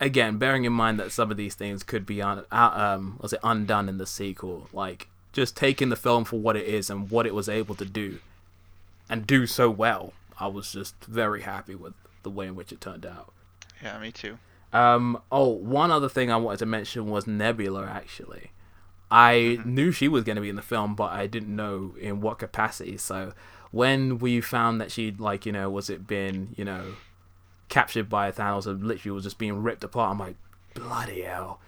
again, bearing in mind that some of these things could be un, uh, um, was it undone in the sequel, like just taking the film for what it is and what it was able to do, and do so well. I was just very happy with the way in which it turned out. Yeah, me too. Um, oh, one other thing I wanted to mention was Nebula. Actually, I knew she was going to be in the film, but I didn't know in what capacity. So when we found that she'd like, you know, was it been, you know, captured by Thanos and literally was just being ripped apart, I'm like, bloody hell,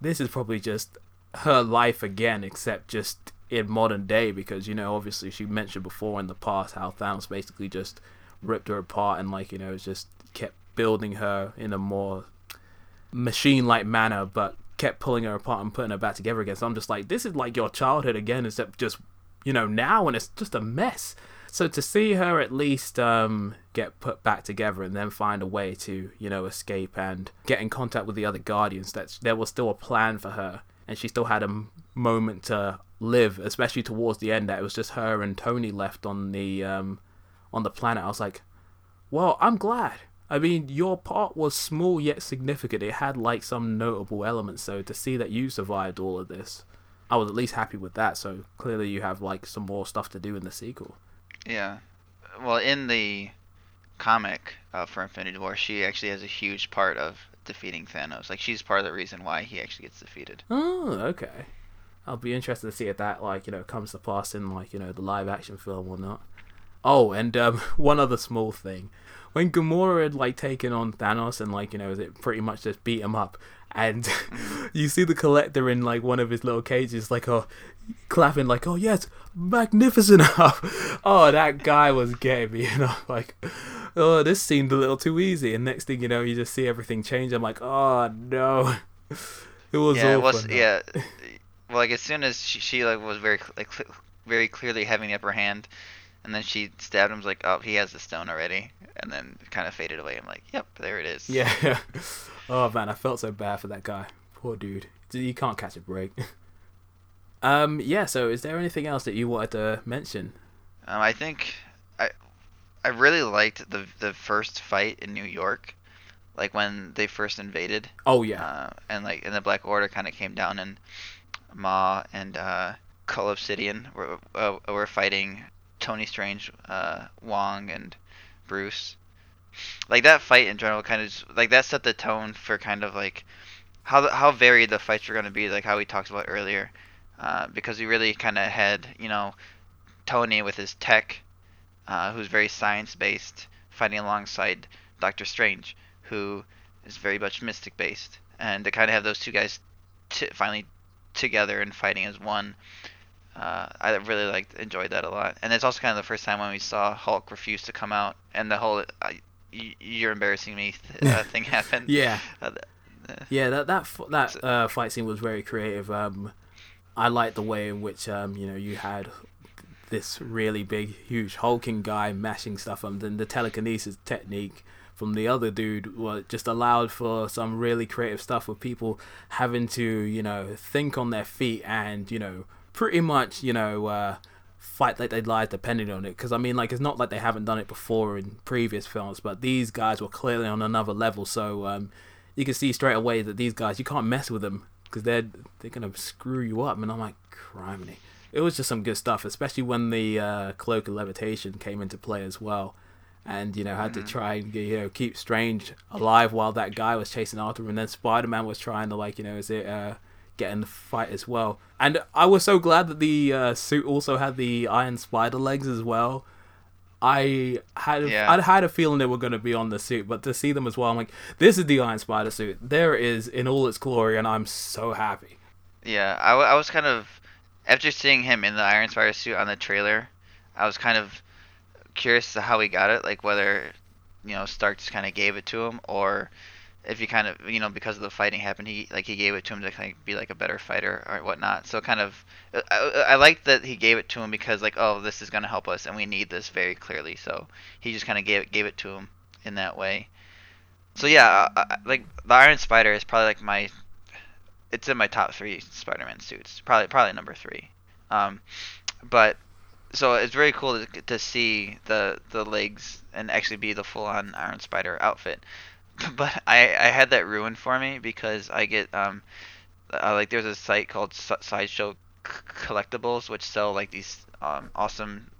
this is probably just her life again, except just in modern day because you know obviously she mentioned before in the past how Thanos basically just ripped her apart and like you know just kept building her in a more machine like manner but kept pulling her apart and putting her back together again. So I'm just like this is like your childhood again except just you know now and it's just a mess. So to see her at least um, get put back together and then find a way to you know escape and get in contact with the other guardians that there was still a plan for her and she still had a moment to live, especially towards the end. That it was just her and Tony left on the um, on the planet. I was like, well, I'm glad. I mean, your part was small yet significant. It had like some notable elements. So to see that you survived all of this, I was at least happy with that. So clearly, you have like some more stuff to do in the sequel. Yeah. Well, in the comic uh, for Infinity War, she actually has a huge part of defeating Thanos. Like she's part of the reason why he actually gets defeated. Oh, okay. I'll be interested to see if that like you know comes to pass in like you know the live action film or not. Oh, and um, one other small thing when Gamora had like taken on Thanos and like you know it pretty much just beat him up, and you see the Collector in like one of his little cages, like oh, clapping like oh yes, magnificent oh, that guy was getting me, you know, like oh this seemed a little too easy, and next thing you know, you just see everything change. I'm like oh no, it was yeah, it was yeah. Well, like as soon as she, she like was very like very clearly having the upper hand, and then she stabbed him. Was like, oh, he has the stone already and then kind of faded away. I'm like, yep, there it is. Yeah. oh man, I felt so bad for that guy. Poor dude. You can't catch a break. um. Yeah. So, is there anything else that you wanted to mention? Um, I think I I really liked the the first fight in New York, like when they first invaded. Oh yeah. Uh, and like and the Black Order kind of came down and Maw and uh, Cull Obsidian were uh, were fighting Tony Strange, uh, Wong, and Bruce. Like that fight in general, kind of just, like that set the tone for kind of like how how varied the fights were going to be, like how we talked about earlier, uh, because we really kind of had you know Tony with his tech, uh, who's very science based, fighting alongside Doctor Strange, who is very much mystic based, and to kind of have those two guys t- finally together and fighting as one uh, I really liked enjoyed that a lot, and it's also kind of the first time when we saw Hulk refuse to come out, and the whole uh, "you're embarrassing me" uh, thing happened. yeah, uh, yeah, that that that uh, fight scene was very creative. Um, I liked the way in which um, you know you had this really big, huge hulking guy mashing stuff, and then the telekinesis technique from the other dude was just allowed for some really creative stuff with people having to you know think on their feet and you know pretty much, you know, uh, fight like they lied depending on it. Because I mean, like it's not like they haven't done it before in previous films, but these guys were clearly on another level. So um, you can see straight away that these guys you can't mess with them because they're they're gonna screw you up. And I'm like, criminy. It was just some good stuff, especially when the uh, cloak of levitation came into play as well. And you know had mm-hmm. to try and you know keep Strange alive while that guy was chasing after him, and then Spider Man was trying to like you know is it uh, get in the fight as well. And I was so glad that the uh, suit also had the Iron Spider legs as well. I had yeah. I had a feeling they were going to be on the suit, but to see them as well, I'm like, this is the Iron Spider suit. There it is in all its glory, and I'm so happy. Yeah, I, w- I was kind of after seeing him in the Iron Spider suit on the trailer, I was kind of curious to how he got it, like whether you know Stark just kind of gave it to him, or if he kind of you know because of the fighting happened he like he gave it to him to kind of be like a better fighter or whatnot. So kind of I, I like that he gave it to him because like oh this is to help us and we need this very clearly. So he just kind of gave it gave it to him in that way. So yeah I, like the Iron Spider is probably like my it's in my top three Spider-Man suits. Probably probably number three. Um but so it's very cool to, to see the the legs and actually be the full on Iron Spider outfit but I I had that ruined for me because I get um uh, like there's a site called Sideshow Collectibles which sell like these um awesome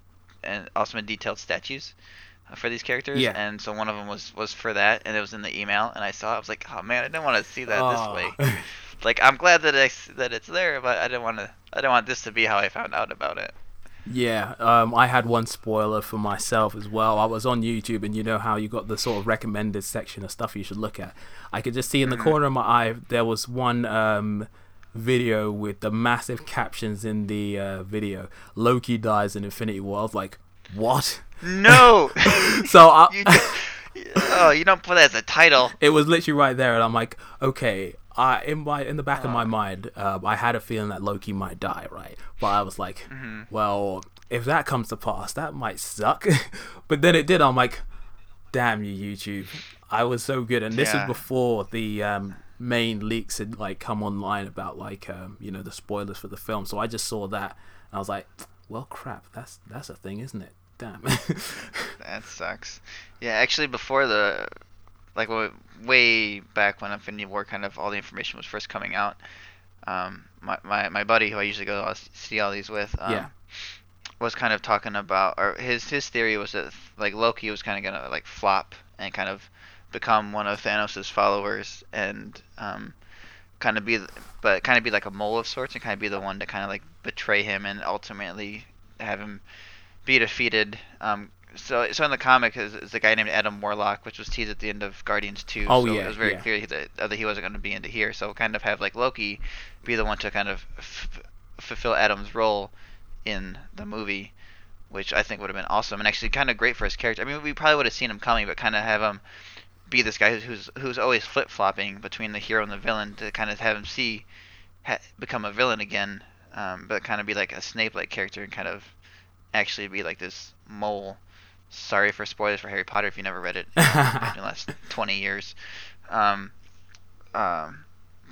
and awesome and detailed statues for these characters. Yeah. And so one of them was was for that, and it was in the email, and I saw. It, I was like, oh man, I didn't want to see that oh. this way. like I'm glad that I that it's there, but I didn't want to. I didn't want this to be how I found out about it. Yeah, um, I had one spoiler for myself as well. I was on YouTube, and you know how you got the sort of recommended section of stuff you should look at. I could just see in the mm-hmm. corner of my eye there was one um, video with the massive captions in the uh, video. Loki dies in Infinity War. I was like, what? No. so I. You oh, you don't put that as a title. It was literally right there, and I'm like, okay, I in my in the back of my mind, uh, I had a feeling that Loki might die, right? But I was like, mm-hmm. well, if that comes to pass, that might suck. but then it did. I'm like, damn you, YouTube! I was so good, and this yeah. is before the um, main leaks had like come online about like um, you know the spoilers for the film. So I just saw that, and I was like, well, crap, that's that's a thing, isn't it? Damn. that sucks. Yeah, actually, before the like way back when Infinity War kind of all the information was first coming out. Um, my, my my buddy who I usually go to see all these with. Um, Yeah. Was kind of talking about, or his his theory was that like Loki was kind of gonna like flop and kind of become one of Thanos' followers and um, kind of be, but kind of be like a mole of sorts and kind of be the one to kind of like betray him and ultimately have him be defeated. Um, so, so in the comic is, is a guy named Adam Warlock, which was teased at the end of Guardians 2. Oh, so yeah, it was very yeah. clear that, that he wasn't going to be into here. So kind of have like Loki be the one to kind of f- fulfill Adam's role in the movie, which I think would have been awesome and actually kind of great for his character. I mean, we probably would have seen him coming, but kind of have him be this guy who's who's always flip flopping between the hero and the villain to kind of have him see ha- become a villain again, um, but kind of be like a Snape like character and kind of actually be like this mole. Sorry for spoilers for Harry Potter if you never read it in the last 20 years. Um, um,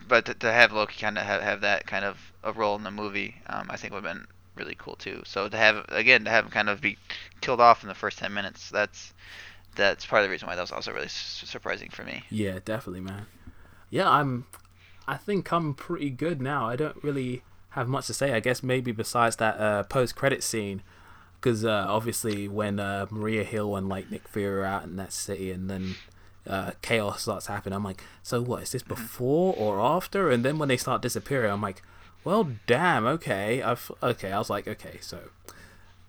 but to, to have Loki kind of have, have that kind of a role in the movie, um, I think would have been really cool too. So to have again to have him kind of be killed off in the first 10 minutes, that's that's part of the reason why that was also really su- surprising for me. Yeah, definitely, man. Yeah, I'm. I think I'm pretty good now. I don't really have much to say. I guess maybe besides that uh, post-credit scene, because uh, obviously when uh, Maria Hill and like Nick Fury are out in that city, and then uh, chaos starts happening, I'm like, so what is this before or after? And then when they start disappearing, I'm like, well, damn. Okay, I've okay. I was like, okay, so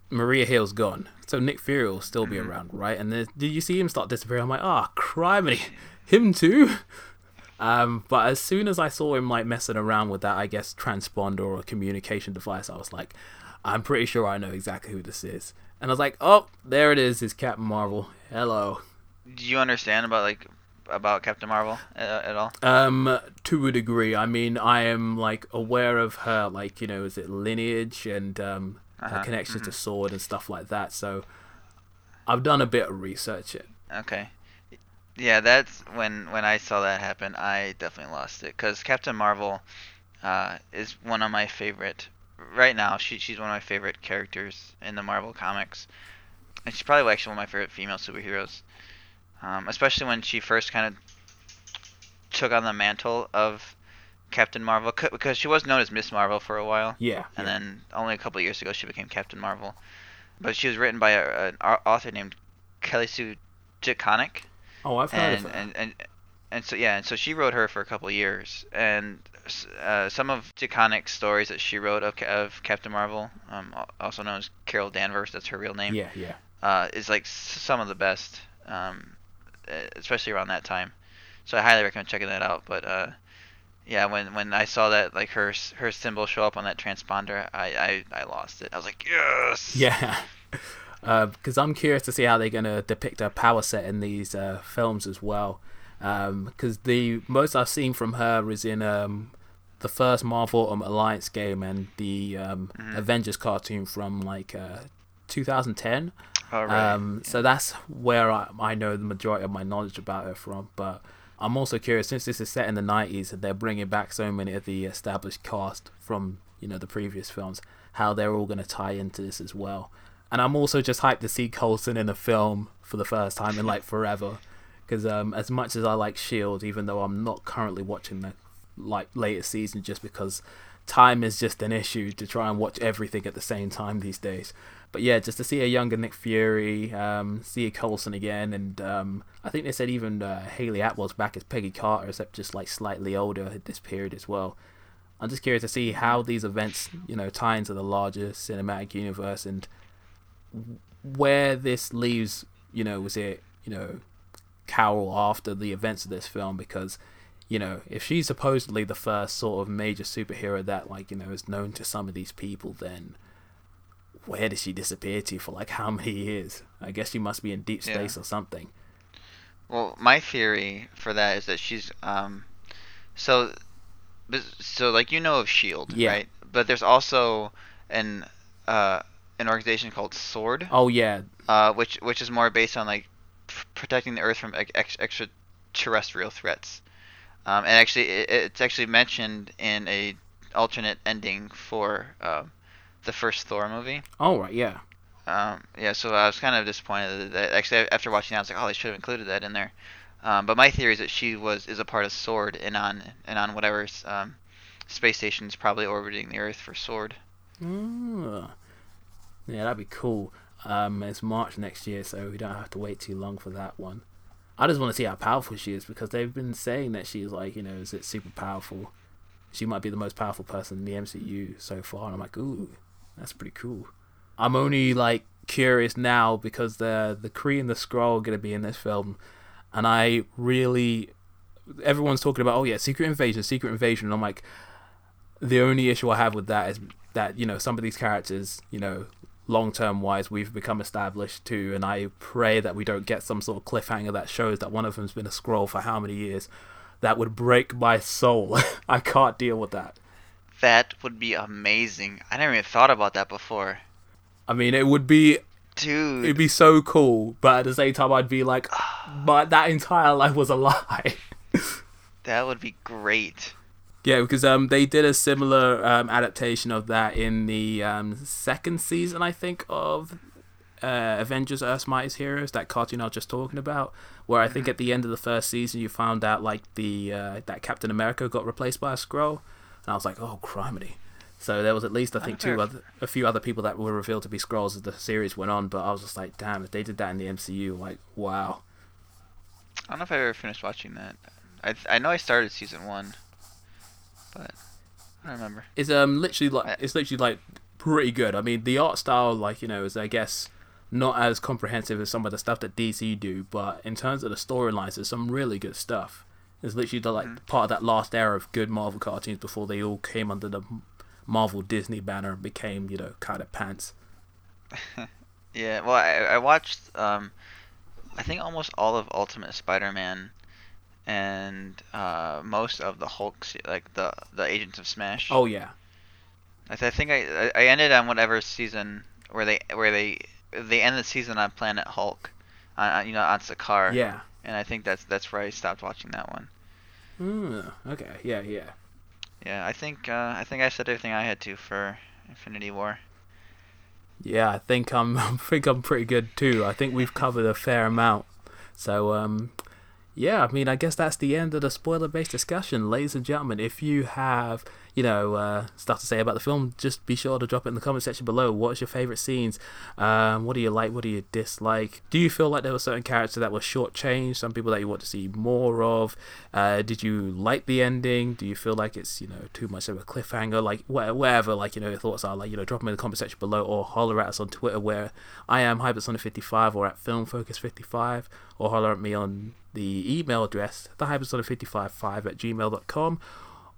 Maria Hill's gone, so Nick Fury will still be around, right? And then did you see him start disappearing? I'm like, ah, oh, criminy, him too. Um, but as soon as I saw him like messing around with that, I guess transponder or communication device, I was like, I'm pretty sure I know exactly who this is. And I was like, oh, there it is, is Captain Marvel. Hello. Do you understand about like about Captain Marvel uh, at all? Um, to a degree. I mean, I am like aware of her, like you know, is it lineage and um, her Uh-huh, connection to sword and stuff like that. So I've done a bit of research. It. Okay. Yeah, that's when when I saw that happen, I definitely lost it because Captain Marvel uh, is one of my favorite right now. She she's one of my favorite characters in the Marvel comics, and she's probably actually one of my favorite female superheroes. Um, especially when she first kind of took on the mantle of Captain Marvel, c- because she was known as Miss Marvel for a while Yeah. and yeah. then only a couple of years ago she became Captain Marvel. But she was written by a, an author named Kelly Sue DeConnick, oh, I've heard and, of her. and and and so yeah, and so she wrote her for a couple of years, and uh, some of DeConnick's stories that she wrote of, of Captain Marvel, um, also known as Carol Danvers, that's her real name, yeah, yeah. uh, is like some of the best, um, uh, especially around that time. So I highly recommend checking that out. But uh, yeah, when when I saw that like her her symbol show up on that transponder, I I, I lost it. I was like, yes. Yeah. Because I'm curious to see how they're going to depict her power set in these uh, films as well. Because the most I've seen from her is in um, the first Marvel um, Alliance game and the um, Mhm. Avengers cartoon from like uh, 2010. All right. Um, So that's where I, I know the majority of my knowledge about her from. But I'm also curious since this is set in the 90s and they're bringing back so many of the established cast from you know the previous films, how they're all going to tie into this as well. And I'm also just hyped to see Coulson in a film for the first time in like forever. Because um, as much as I like Shield, even though I'm not currently watching the like latest season, just because time is just an issue to try and watch everything at the same time these days. But yeah, just to see a younger Nick Fury, um, see Coulson again, and um, I think they said even uh, Hayley Atwell's back as Peggy Carter, except just like slightly older at this period as well. I'm just curious to see how these events, you know, tie into the larger cinematic universe and where this leaves. You know, was it you know Carol after the events of this film? Because you know, if she's supposedly the first sort of major superhero that like you know is known to some of these people, then where does she disappear to for like how many years? I guess she must be in deep Yeah. space or something. Well, my theory for that is that she's um, so, but- so like you know of Shield, Yeah. Right? But there's also an uh an organization called Sword, Oh yeah, uh, which which is more based on like protecting the Earth from ex- ex- extraterrestrial threats. Um, and actually, it, it's actually mentioned in a alternate ending for uh, the first Thor movie. oh right, yeah, Um, yeah, so I was kind of disappointed that, that actually after watching that, I was like, oh, they should have included that in there. Um, but my theory is that she was is a part of Sword and on and on whatever um, space station is probably orbiting the Earth for Sword. Mm. Yeah, that'd be cool. Um, it's March next year, so we don't have to wait too long for that one. I just want to see how powerful she is because they've been saying that she's like, you know, is it super powerful? She might be the most powerful person in the MCU so far, and I'm like, ooh, that's pretty cool. I'm only like curious now because the the Kree and the Skrull are gonna be in this film, and I really, everyone's talking about, oh yeah, Secret Invasion, Secret Invasion, and I'm like, the only issue I have with that is that you know some of these characters, you know, long term wise, we've become established too, and I pray that we don't get some sort of cliffhanger that shows that one of them's been a Skrull for how many years. That would break my soul. I can't deal with that. That would be amazing. I never even thought about that before. I mean, it would be Dude. it'd be so cool, but at the same time, I'd be like, but that entire life was a lie. that would be great. Yeah, because um they did a similar um, adaptation of that in the um, second season, I think, of uh, Avengers: Earth's Mightiest Heroes, that cartoon I was just talking about. Where I think at the end of the first season, you found out like the uh, that Captain America got replaced by a Skrull, and I was like, oh, criminy. So there was at least I think two other a few other people that were revealed to be Skrulls as the series went on, but I was just like, damn, if they did that in the MCU, like, wow. I don't know if I ever finished watching that. I I know I started season one but I don't remember. It's um literally like it's literally like pretty good. I mean, the art style, like you know, is I guess not as comprehensive as some of the stuff that DC do, but in terms of the storylines, there's some really good stuff. It's literally the, like mm-hmm. part of that last era of good Marvel cartoons before they all came under the Marvel Disney banner and became you know kind of pants. yeah, well, I, I watched um, I think almost all of Ultimate Spider-Man and uh, most of the Hulk, like the the Agents of Smash. Oh yeah. I, th- I think I I ended on whatever season where they where they they end the season on Planet Hulk, on, you know on Sakaar. Yeah. And I think that's that's where I stopped watching that one. Mm, okay. Yeah. Yeah. Yeah. I think uh, I think I said everything I had to for Infinity War. Yeah, I think I'm I think I'm pretty good too. I think we've covered a fair amount. So um, yeah, I mean, I guess that's the end of the spoiler based discussion. Ladies and gentlemen, if you have you know, uh, stuff to say about the film, just be sure to drop it in the comment section below. What's your favorite scenes? Um, what do you like? What do you dislike? Do you feel like there were certain characters that were shortchanged? Some people that you want to see more of? Uh, did you like the ending? Do you feel like it's you know too much of a cliffhanger? Like whatever, like you know, your thoughts are. Like you know, drop them in the comment section below or holler at us on Twitter where I am Hypersonic55 or at FilmFocus55 or holler at me on the email address thehypersonic555 at gmail.com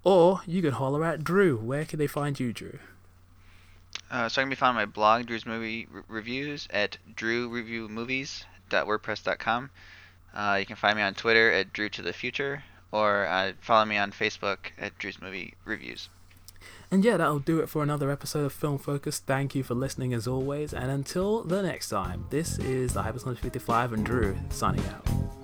or you can holler at Drew. Where can they find you, Drew? Uh, so I can be found on my blog, Drew's Movie Reviews, at drewreviewmovies.wordpress.com. Uh, you can find me on Twitter at Drew to the Future, or uh, follow me on Facebook at Drew's Movie Reviews. And yeah, that'll do it for another episode of Film Focus. Thank you for listening as always, and until the next time, this is the Hypersonic 55 and Drew signing out.